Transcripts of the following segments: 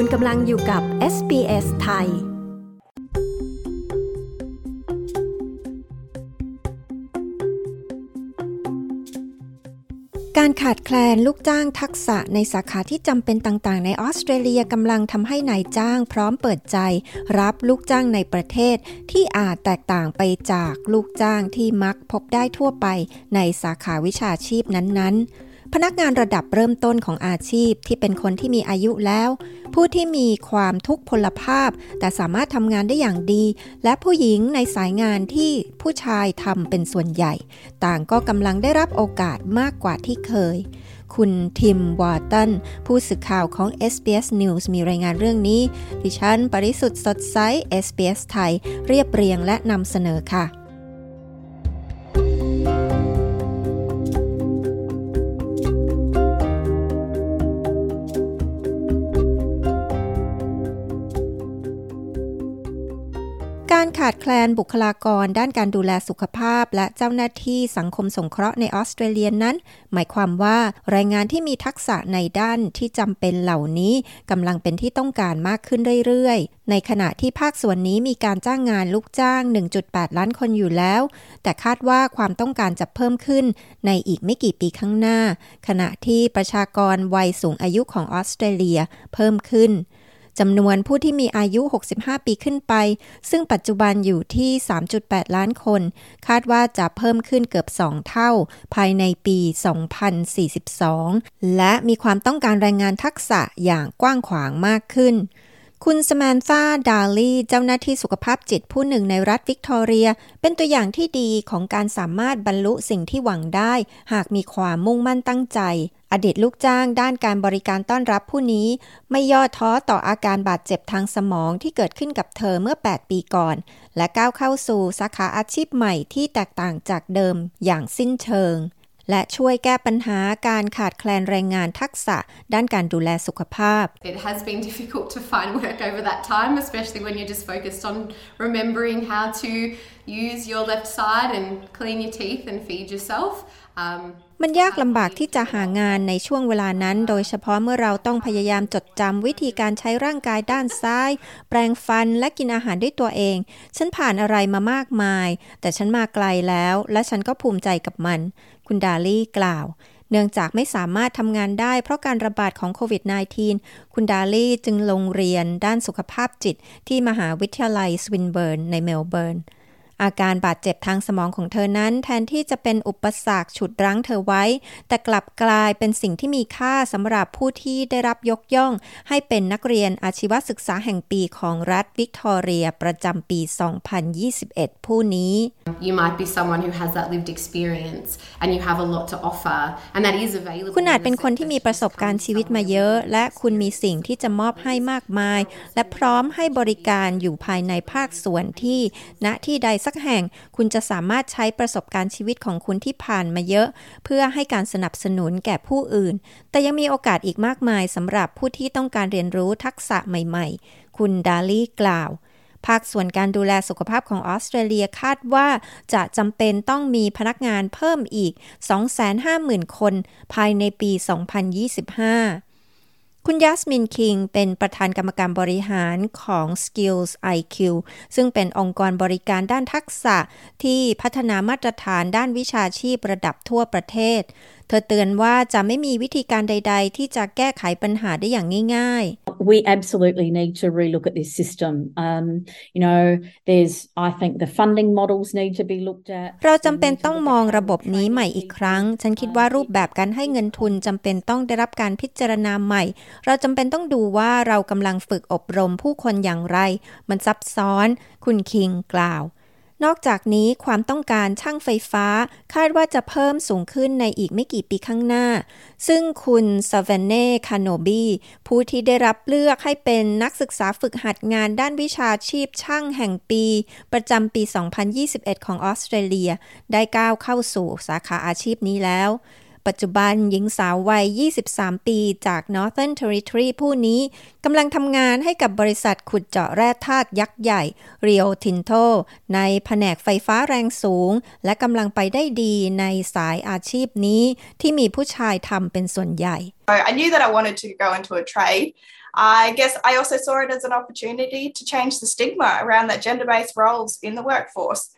คุณกำลังอยู่กับ SBS ไทย การขาดแคลนลูกจ้างทักษะในสาขาที่จำเป็นต่างๆ ในออสเตรเลียกำลังทำให้นายจ้างพร้อมเปิดใจ รับลูกจ้างในประเทศ ที่อาจแตกต่างไปจากลูกจ้างที่มักพบได้ทั่วไปในสาขาวิชาชีพนั้นๆ พนักงานระดับเริ่มต้นของอาชีพที่เป็นคนที่มีอายุแล้ว ผู้ที่มีความทุกพลภาพ แต่สามารถทำงานได้อย่างดี และผู้หญิงในสายงานที่ผู้ชายทำเป็นส่วนใหญ่ ต่างก็กำลังได้รับโอกาสมากกว่าที่เคย คุณทิมวอร์ตันผู้สื่อข่าวของ SBS News มีรายงานเรื่องนี้ ดิฉัน ปริสุทธ์สดใส SBS ไทย เรียบเรียงและนำเสนอค่ะ การขาดแคลนบุคลากร ด้านการดูแลสุขภาพ และเจ้าหน้าที่สังคมสงเคราะห์ในออสเตรเลียนั้น หมายความว่าแรงงานที่มีทักษะในด้านที่จำเป็นเหล่านี้กำลังเป็นที่ต้องการมากขึ้นเรื่อยๆ ในขณะที่ภาคส่วนนี้มีการจ้างงานลูกจ้าง 1.8 ล้านคนอยู่แล้ว แต่คาดว่าความต้องการจะเพิ่มขึ้นในอีกไม่กี่ปีข้างหน้า ขณะที่ประชากรวัยสูงอายุของออสเตรเลียเพิ่มขึ้น จำนวนผู้ที่มีอายุ 65 ปีขึ้นไป ซึ่งปัจจุบันอยู่ที่ 3.8 ล้านคน คาดว่าจะเพิ่มขึ้นเกือบ 2 เท่า ภายในปี 2042 และมีความต้องการแรงงานทักษะอย่างกว้างขวางมากขึ้น คุณสมานซาดาลีเจ้าหน้าที่สุขภาพจิตผู้หนึ่งในรัฐวิกตอเรีย เป็นตัวอย่างที่ดีของการสามารถบรรลุสิ่งที่หวังได้ หากมีความมุ่งมั่นตั้งใจ อดีตลูกจ้างด้านการบริการต้อนรับผู้นี้ ไม่ย่อท้อต่ออาการบาดเจ็บทางสมองที่เกิดขึ้นกับเธอเมื่อ 8 ปีก่อน และก้าวเข้าสู่สาขาอาชีพใหม่ที่แตกต่างจากเดิมอย่างสิ้นเชิง และช่วยแก้ปัญหาการขาดแคลนแรงงานทักษะด้านการดูแลสุขภาพ It has been difficult to find work over that time especially when you're just focused on remembering how to use your left side and clean your teeth and feed yourself มันยากลำบากที่จะหางานในช่วงเวลานั้น โดยเฉพาะเมื่อเราต้องพยายามจดจำวิธีการใช้ร่างกายด้านซ้าย แปรงฟันและกินอาหารด้วยตัวเอง ฉันผ่านอะไรมามากมาย แต่ฉันมาไกลแล้ว และฉันก็ภูมิใจกับมัน คุณดาลี่กล่าว เนื่องจากไม่สามารถทำงานได้เพราะการระบาดของโควิด -19 คุณดาลี่จึงลงเรียนด้านสุขภาพจิตที่มหาวิทยาลัยสวินเบิร์นในเมลเบิร์น อาการบาดเจ็บทางสมองของเธอนั้น แทนที่จะเป็นอุปสรรคฉุดรั้งเธอไว้ แต่กลับกลายเป็นสิ่งที่มีค่าสำหรับผู้ที่ได้รับยกย่อง ให้เป็นนักเรียนอาชีวศึกษาแห่งปีของรัฐวิกตอเรียประจำปี 2021 ผู้นี้ You might be someone who has that lived experience and you have a lot to offer and that is available คุณอาจเป็นคนที่มีประสบการณ์ชีวิตมาเยอะ และคุณมีสิ่งที่จะมอบให้มากมาย และพร้อมให้บริการอยู่ภายในภาคส่วนที่ณที่ใดสักแห่ง คุณจะสามารถใช้ประสบการณ์ชีวิตของคุณที่ผ่านมาเยอะ เพื่อให้การสนับสนุนแก่ผู้อื่น แต่ยังมีโอกาสอีกมากมายสำหรับผู้ที่ต้องการเรียนรู้ทักษะใหม่ๆ คุณดาลี่กล่าวภาคส่วนการดูแลสุขภาพของออสเตรเลียคาดว่าจะจำเป็นต้องมีพนักงานเพิ่มอีก 250,000 คนภายในปี 2025 คุณยัสมินคิงเป็นประธานกรรมการบริหารของ Skills IQ ซึ่งเป็นองค์กรบริการด้านทักษะที่พัฒนามาตรฐานด้านวิชาชีพระดับทั่วประเทศ เธอเตือนว่าจะไม่มีวิธีการใด ๆ ที่จะแก้ไขปัญหาได้อย่างง่าย ๆ We absolutely need to relook at this system. Um, you know, there's I think the funding models need to be looked at. เราจำเป็นต้องมองระบบนี้ใหม่อีกครั้ง ฉันคิดว่ารูปแบบการให้เงินทุนจำเป็นต้องได้รับการพิจารณาใหม่ เราจำเป็นต้องดูว่าเรากำลังฝึกอบรมผู้คนอย่างไร มันซับซ้อน คุณคิงกล่าว นอกจากนี้ความต้องการช่างไฟฟ้าคาดว่าจะเพิ่มสูงขึ้นในอีกไม่กี่ปีข้างหน้า ซึ่งคุณซาเวนเน่คาโนบีผู้ที่ได้รับเลือกให้เป็นนักศึกษาฝึกหัดงานด้านวิชาชีพช่างแห่งปี ประจำปี 2021 ของออสเตรเลีย ได้ก้าวเข้าสู่สาขาอาชีพนี้แล้ว ปัจจุบันหญิงสาววัย 23 ปีจาก Northern Territory ผู้นี้กำลังทำงานให้กับบริษัทขุดเจาะแร่ธาตุยักษ์ใหญ่ Rio Tinto ในแผนกไฟฟ้าแรงสูง และกำลังไปได้ดีในสายอาชีพนี้ที่มีผู้ชายทำเป็นส่วนใหญ่ I knew that I wanted to go into a trade I guess I also saw it as an opportunity to change the stigma around that gender based roles in the workforce.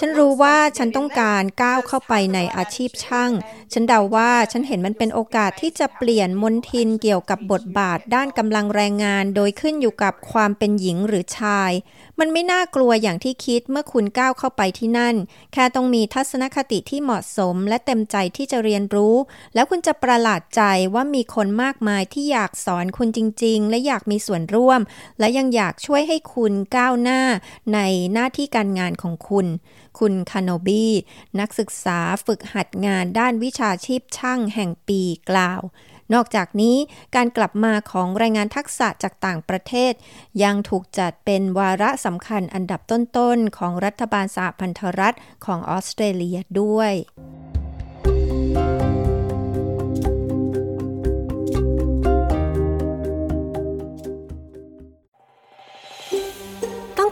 ฉันรู้ว่าฉันต้องการก้าวเข้าไปในอาชีพช่าง ฉันเดาว่าฉันเห็นมันเป็นโอกาสที่จะเปลี่ยนมนทินเกี่ยวกับบทบาทด้านกำลังแรงงาน โดยขึ้นอยู่กับความเป็นหญิงหรือชาย มันไม่น่ากลัวอย่างที่คิดเมื่อคุณก้าวเข้าไปที่นั่น แค่ต้องมีทัศนคติที่เหมาะสมและเต็มใจที่จะเรียนรู้ แล้วคุณจะประหลาดใจว่ามีคนมากมายที่อยากสอนคุณจริง ๆ และอยากมีส่วนร่วม และยังอยากช่วยให้คุณก้าวหน้าในหน้าที่การงานของคุณ คุณคาโนบีนักศึกษาฝึกหัดงานด้านวิชาชีพช่างแห่งปีกล่าว นอกจากนี้การกลับมาของแรงงานทักษะจากต่างประเทศ ยังถูกจัดเป็นวาระสำคัญอันดับต้นๆ ของรัฐบาลสหพันธรัฐของออสเตรเลียด้วย